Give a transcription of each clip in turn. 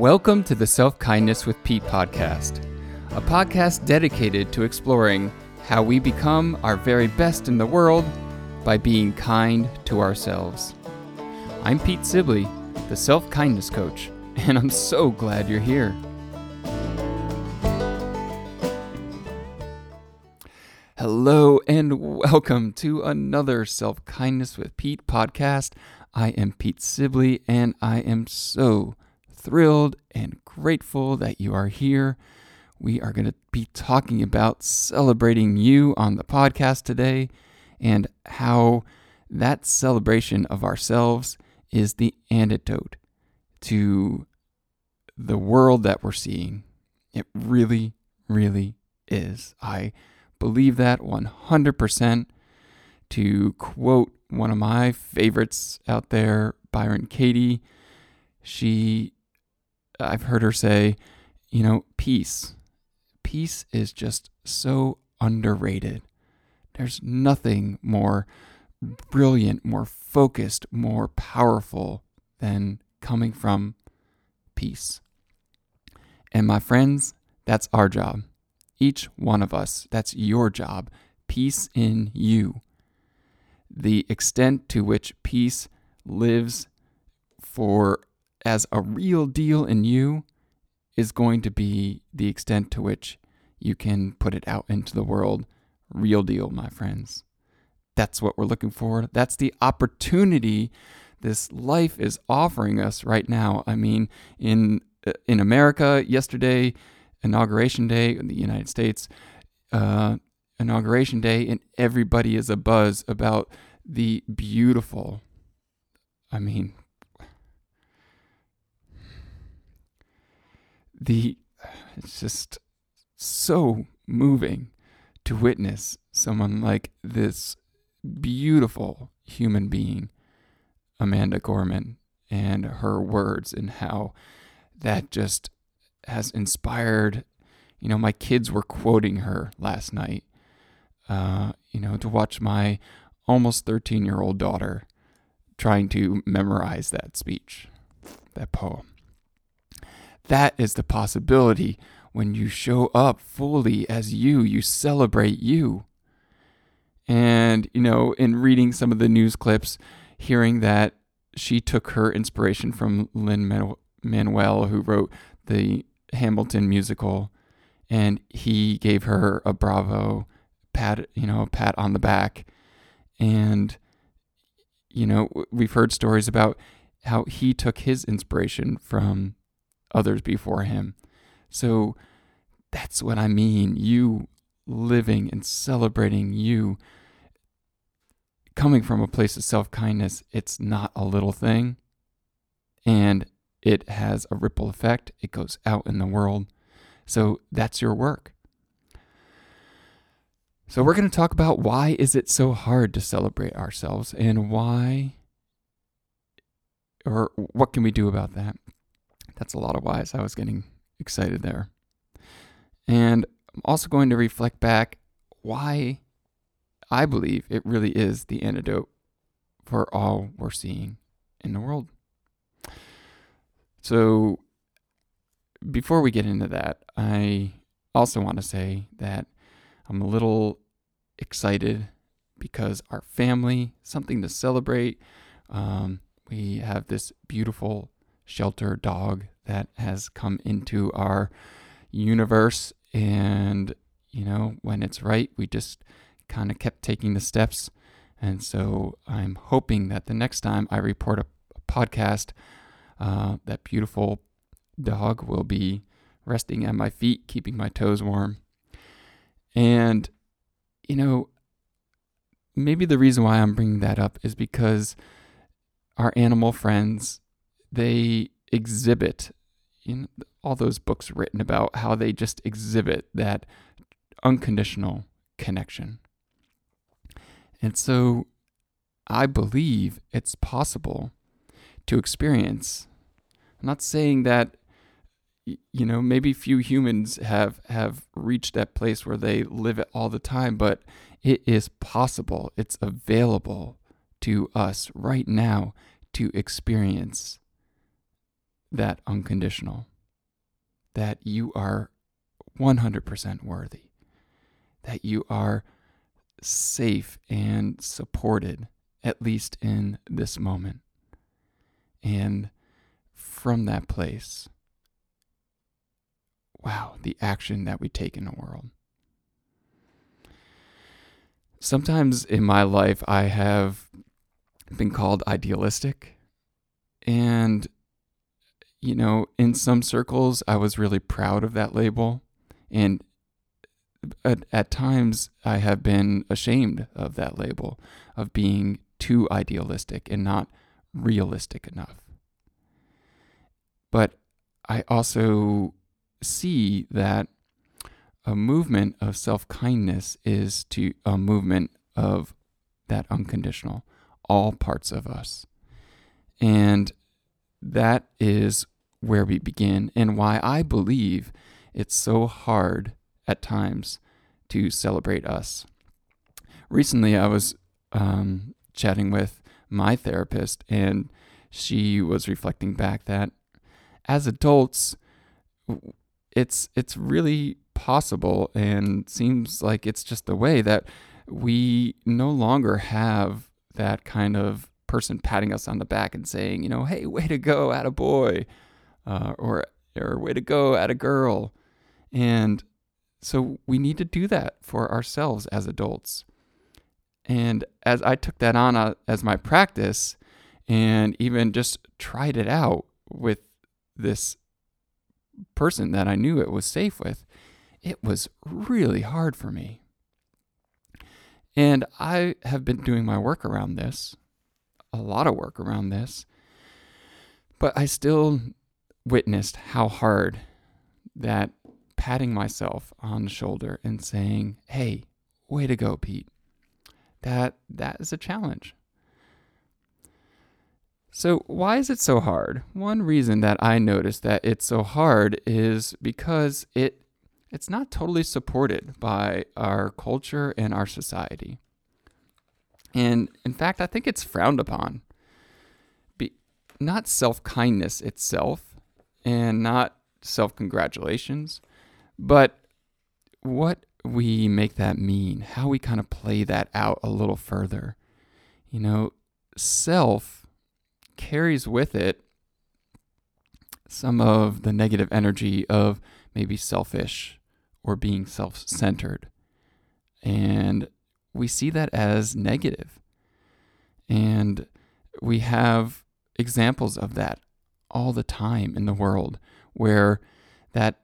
Welcome to the Self Kindness with Pete podcast, a podcast dedicated to exploring how we become our very best in the world by being kind to ourselves. I'm Pete Sibley, the Self Kindness Coach, and I'm so glad you're here. Hello, and welcome to another Self Kindness with Pete podcast. I am Pete Sibley, and I am so thrilled and grateful that you are here. We are going to be talking about celebrating you on the podcast today and how that celebration of ourselves is the antidote to the world that we're seeing. It really, really is. I believe that 100%. To quote one of my favorites out there, Byron Katie, she, I've heard her say, you know, peace. Peace is just so underrated. There's nothing more brilliant, more focused, more powerful than coming from peace. And my friends, that's our job each one of us. That's your job. Peace in you. The extent to which peace lives for as a real deal in you is going to be the extent to which you can put it out into the world. Real deal, my friends. That's what we're looking for. That's the opportunity this life is offering us right now. I mean, in in America yesterday, inauguration day in the United States, uh, inauguration day, and everybody is a buzz about the beautiful. I mean, the it's just so moving to witness someone like this beautiful human being, Amanda Gorman, and her words and how that just has inspired. You know, my kids were quoting her last night. Uh, you know, to watch my almost 13 year old daughter trying to memorize that speech, that poem. That is the possibility when you show up fully as you, you celebrate you. And, you know, in reading some of the news clips, hearing that she took her inspiration from Lin Manuel, who wrote the Hamilton musical, and he gave her a bravo pat, you know, pat on the back, and you know we've heard stories about how he took his inspiration from others before him. So that's what I mean. You living and celebrating you coming from a place of self kindness, it's not a little thing. And it has a ripple effect, it goes out in the world. So that's your work. So we're going to talk about why is it so hard to celebrate ourselves and why or what can we do about that? That's a lot of whys. I was getting excited there. And I'm also going to reflect back why I believe it really is the antidote for all we're seeing in the world. So, before we get into that, I also want to say that I'm a little excited because our family, something to celebrate. Um, we have this beautiful shelter dog that has come into our universe. And, you know, when it's right, we just kind of kept taking the steps. And so I'm hoping that the next time I report a, a podcast, uh, that beautiful dog will be resting at my feet, keeping my toes warm. And, you know, maybe the reason why I'm bringing that up is because our animal friends, they exhibit in all those books written about how they just exhibit that unconditional connection. And so I believe it's possible to experience I'm not saying that you know maybe few humans have have reached that place where they live it all the time, but it is possible. It's available to us right now to experience that unconditional that you are 100% worthy, that you are safe and supported, at least in this moment. And from that place, wow, the action that we take in the world. Sometimes in my life, I have been called idealistic. And, you know, in some circles, I was really proud of that label. And at, at times, I have been ashamed of that label, of being too idealistic and not realistic enough. But I also see that a movement of self kindness is to a movement of that unconditional, all parts of us. And that is where we begin, and why I believe it's so hard at times to celebrate us. Recently, I was um, chatting with my therapist, and she was reflecting back that as adults, it's it's really possible and seems like it's just the way that we no longer have that kind of person patting us on the back and saying, you know, hey, way to go, at a boy, uh, or or way to go, at a girl, and so we need to do that for ourselves as adults. And as I took that on uh, as my practice, and even just tried it out with this person that I knew it was safe with, it was really hard for me. And I have been doing my work around this, a lot of work around this, but I still witnessed how hard that patting myself on the shoulder and saying, "Hey, way to go, Pete." That that is a challenge. So, why is it so hard? One reason that I noticed that it's so hard is because it it's not totally supported by our culture and our society. And in fact, I think it's frowned upon. Be, not self kindness itself and not self congratulations, but what we make that mean, how we kind of play that out a little further. You know, self carries with it some of the negative energy of maybe selfish or being self centered. And we see that as negative. And we have examples of that all the time in the world where that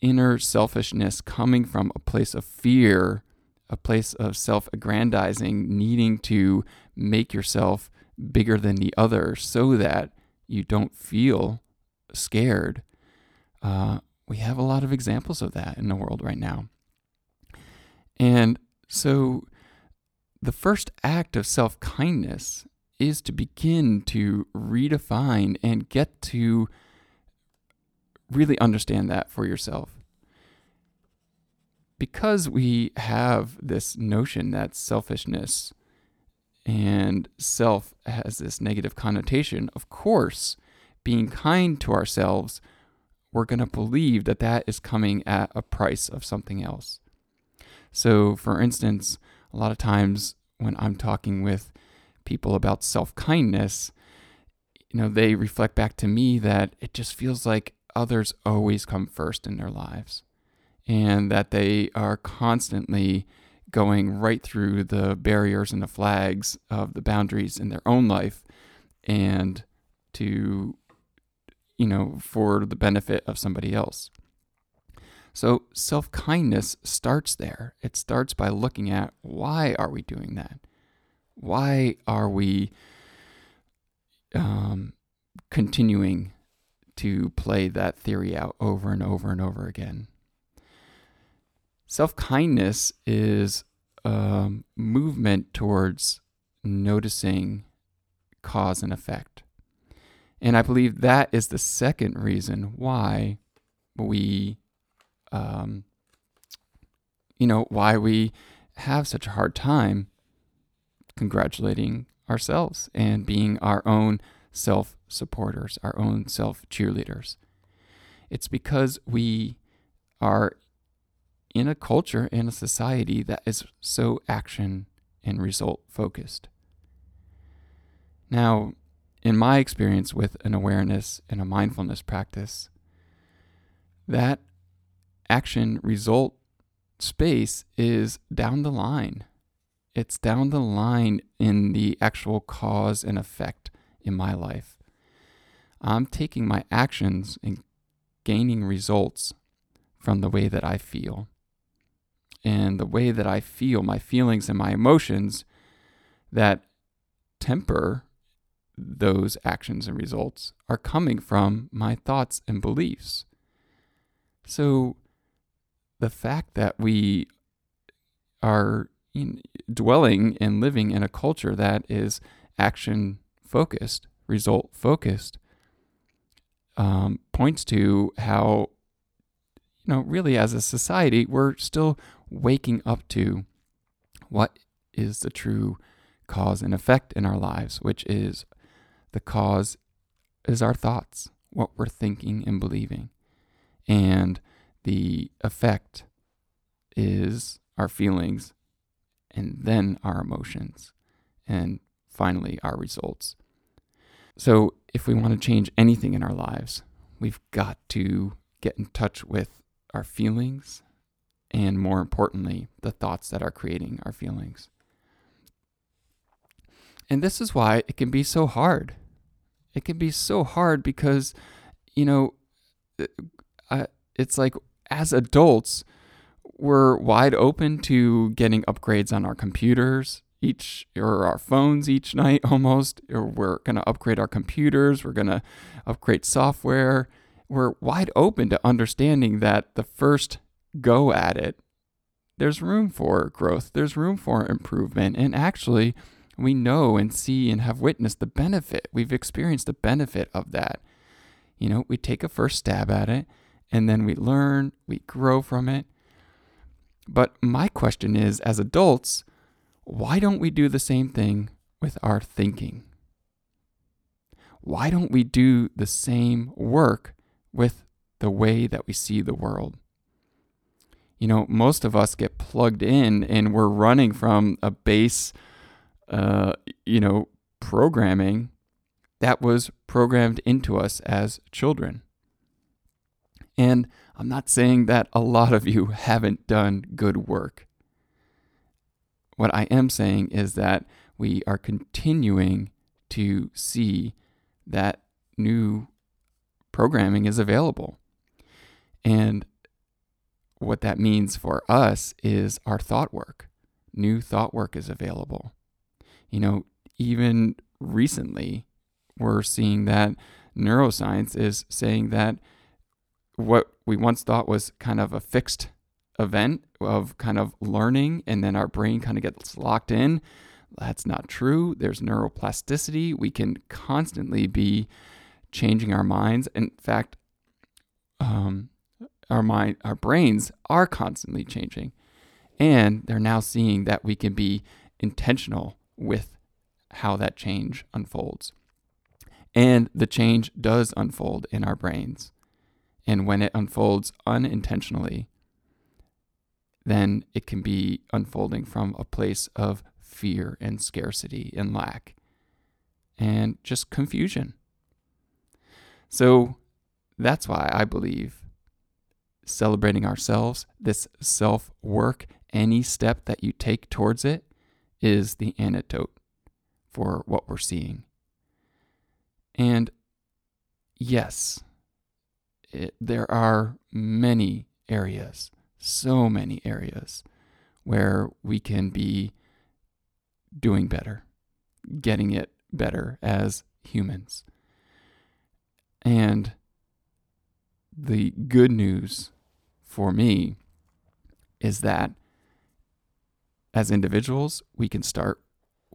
inner selfishness coming from a place of fear, a place of self aggrandizing, needing to make yourself bigger than the other so that you don't feel scared. Uh, we have a lot of examples of that in the world right now. And so the first act of self kindness is to begin to redefine and get to really understand that for yourself. Because we have this notion that selfishness and self has this negative connotation, of course, being kind to ourselves, we're going to believe that that is coming at a price of something else. So, for instance, a lot of times when I'm talking with people about self kindness, you know, they reflect back to me that it just feels like others always come first in their lives and that they are constantly going right through the barriers and the flags of the boundaries in their own life and to, you know, for the benefit of somebody else. So self kindness starts there. It starts by looking at why are we doing that? Why are we um, continuing to play that theory out over and over and over again? Self kindness is a movement towards noticing cause and effect. And I believe that is the second reason why we, um, you know, why we have such a hard time congratulating ourselves and being our own self supporters, our own self cheerleaders. It's because we are in a culture and a society that is so action and result focused. Now, in my experience with an awareness and a mindfulness practice, that action result space is down the line. It's down the line in the actual cause and effect in my life. I'm taking my actions and gaining results from the way that I feel. And the way that I feel, my feelings and my emotions that temper those actions and results are coming from my thoughts and beliefs. So the fact that we are dwelling and living in a culture that is action focused, result focused, um, points to how, you know, really as a society, we're still waking up to what is the true cause and effect in our lives, which is the cause is our thoughts, what we're thinking and believing. And the effect is our feelings, and then our emotions, and finally our results. So, if we want to change anything in our lives, we've got to get in touch with our feelings and, more importantly, the thoughts that are creating our feelings. And this is why it can be so hard. It can be so hard because, you know, uh, it's like as adults, we're wide open to getting upgrades on our computers each or our phones each night almost. Or we're going to upgrade our computers we're going to upgrade software. We're wide open to understanding that the first go at it there's room for growth there's room for improvement. And actually we know and see and have witnessed the benefit. We've experienced the benefit of that. You know we take a first stab at it and then we learn we grow from it but my question is as adults why don't we do the same thing with our thinking? Why don't we do the same work with the way that we see the world? You know, most of us get plugged in and we're running from a base, uh, you know, programming that was programmed into us as children. And I'm not saying that a lot of you haven't done good work. What I am saying is that we are continuing to see that new programming is available. And what that means for us is our thought work. New thought work is available. You know, even recently, we're seeing that neuroscience is saying that what we once thought was kind of a fixed event of kind of learning and then our brain kind of gets locked in. That's not true. There's neuroplasticity. We can constantly be changing our minds. In fact, um, our mind, our brains are constantly changing, and they're now seeing that we can be intentional with how that change unfolds. And the change does unfold in our brains. And when it unfolds unintentionally, then it can be unfolding from a place of fear and scarcity and lack and just confusion. So that's why I believe celebrating ourselves, this self work, any step that you take towards it is the antidote for what we're seeing. And yes, it, there are many areas so many areas where we can be doing better, getting it better as humans. And the good news for me is that as individuals, we can start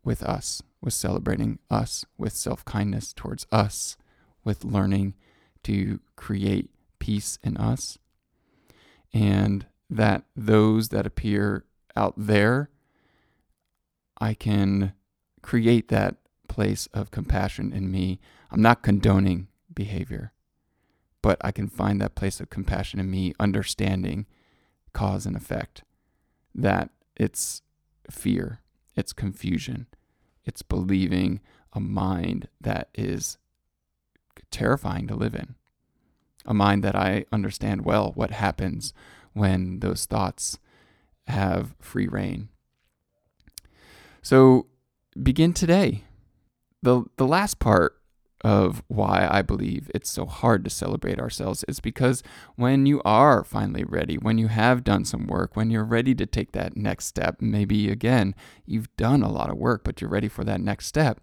with us, with celebrating us, with self kindness towards us, with learning to create peace in us. And that those that appear out there, I can create that place of compassion in me. I'm not condoning behavior, but I can find that place of compassion in me, understanding cause and effect, that it's fear, it's confusion, it's believing a mind that is terrifying to live in, a mind that I understand well what happens when those thoughts have free reign. So begin today. The, the last part of why I believe it's so hard to celebrate ourselves is because when you are finally ready, when you have done some work, when you're ready to take that next step, maybe again, you've done a lot of work, but you're ready for that next step,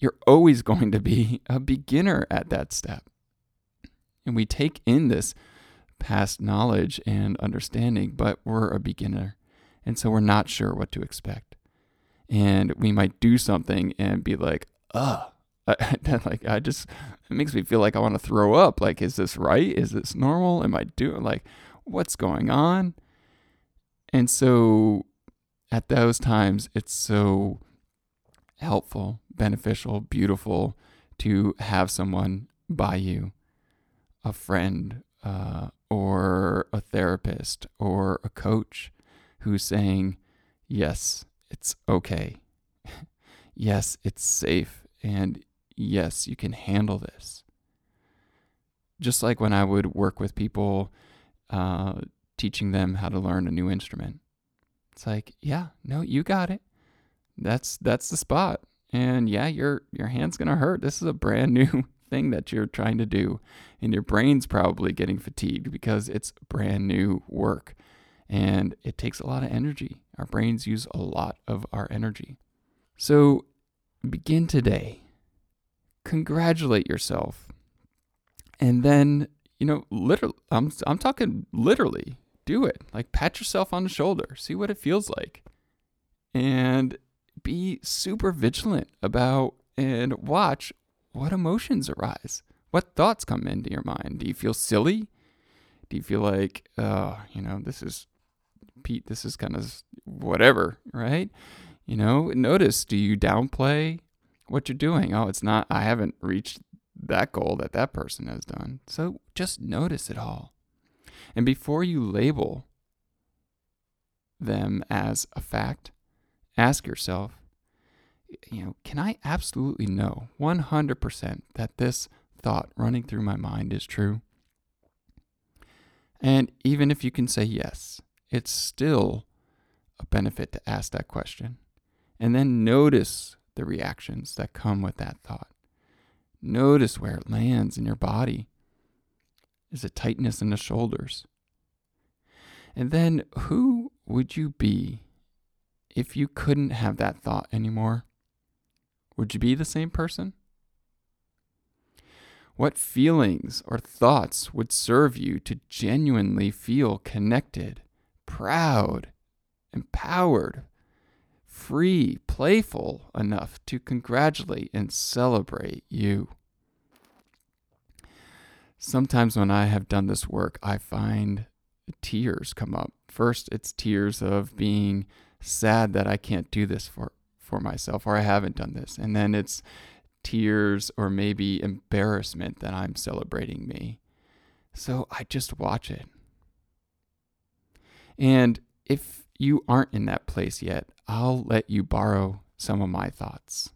you're always going to be a beginner at that step. And we take in this past knowledge and understanding, but we're a beginner. And so we're not sure what to expect. And we might do something and be like, ugh, like I just it makes me feel like I want to throw up. Like, is this right? Is this normal? Am I doing like what's going on? And so at those times it's so helpful, beneficial, beautiful to have someone by you, a friend, uh, or a therapist, or a coach who's saying, Yes, it's okay. yes, it's safe. And yes, you can handle this. Just like when I would work with people, uh, teaching them how to learn a new instrument. It's like, yeah, no, you got it. That's that's the spot. And yeah, your your hand's gonna hurt. This is a brand new thing that you're trying to do, and your brain's probably getting fatigued because it's brand new work, and it takes a lot of energy. Our brains use a lot of our energy. So begin today congratulate yourself. And then, you know, literally, I'm, I'm talking literally, do it. Like, pat yourself on the shoulder, see what it feels like. And be super vigilant about and watch what emotions arise. What thoughts come into your mind? Do you feel silly? Do you feel like, oh, you know, this is Pete, this is kind of whatever, right? You know, notice do you downplay what you're doing. Oh, it's not, I haven't reached that goal that that person has done. So just notice it all. And before you label them as a fact, ask yourself, you know, can I absolutely know 100% that this thought running through my mind is true? And even if you can say yes, it's still a benefit to ask that question. And then notice the reactions that come with that thought. Notice where it lands in your body. Is it tightness in the shoulders? And then, who would you be if you couldn't have that thought anymore? Would you be the same person? What feelings or thoughts would serve you to genuinely feel connected, proud, empowered, free, playful enough to congratulate and celebrate you. Sometimes when I have done this work, I find tears come up. First, it's tears of being sad that I can't do this for, for myself or I haven't done this. And then it's tears or maybe embarrassment that I'm celebrating me. So I just watch it. And if you aren't in that place yet, I'll let you borrow some of my thoughts.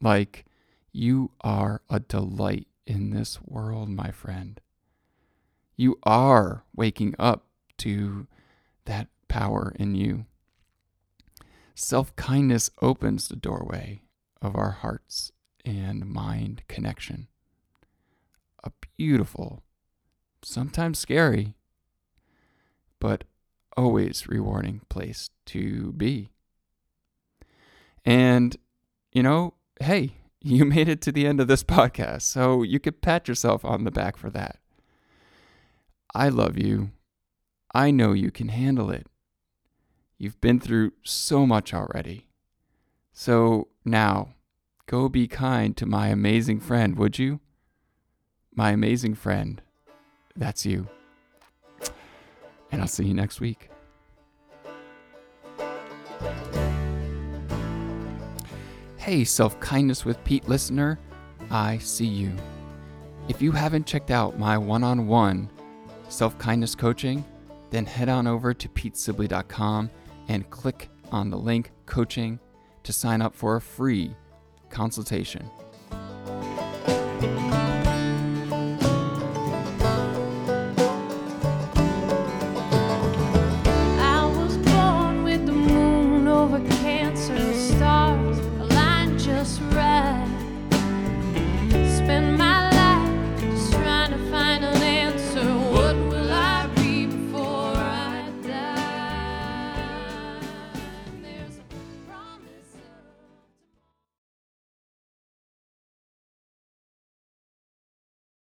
Like, you are a delight in this world, my friend. You are waking up to that power in you. Self kindness opens the doorway of our hearts and mind connection. A beautiful, sometimes scary, but always rewarding place to be. And, you know, hey, you made it to the end of this podcast, so you could pat yourself on the back for that. I love you. I know you can handle it. You've been through so much already. So now, go be kind to my amazing friend, would you? My amazing friend, that's you and I'll see you next week. Hey, Self Kindness with Pete listener, I see you. If you haven't checked out my one on one self kindness coaching, then head on over to petesibley.com and click on the link coaching to sign up for a free consultation.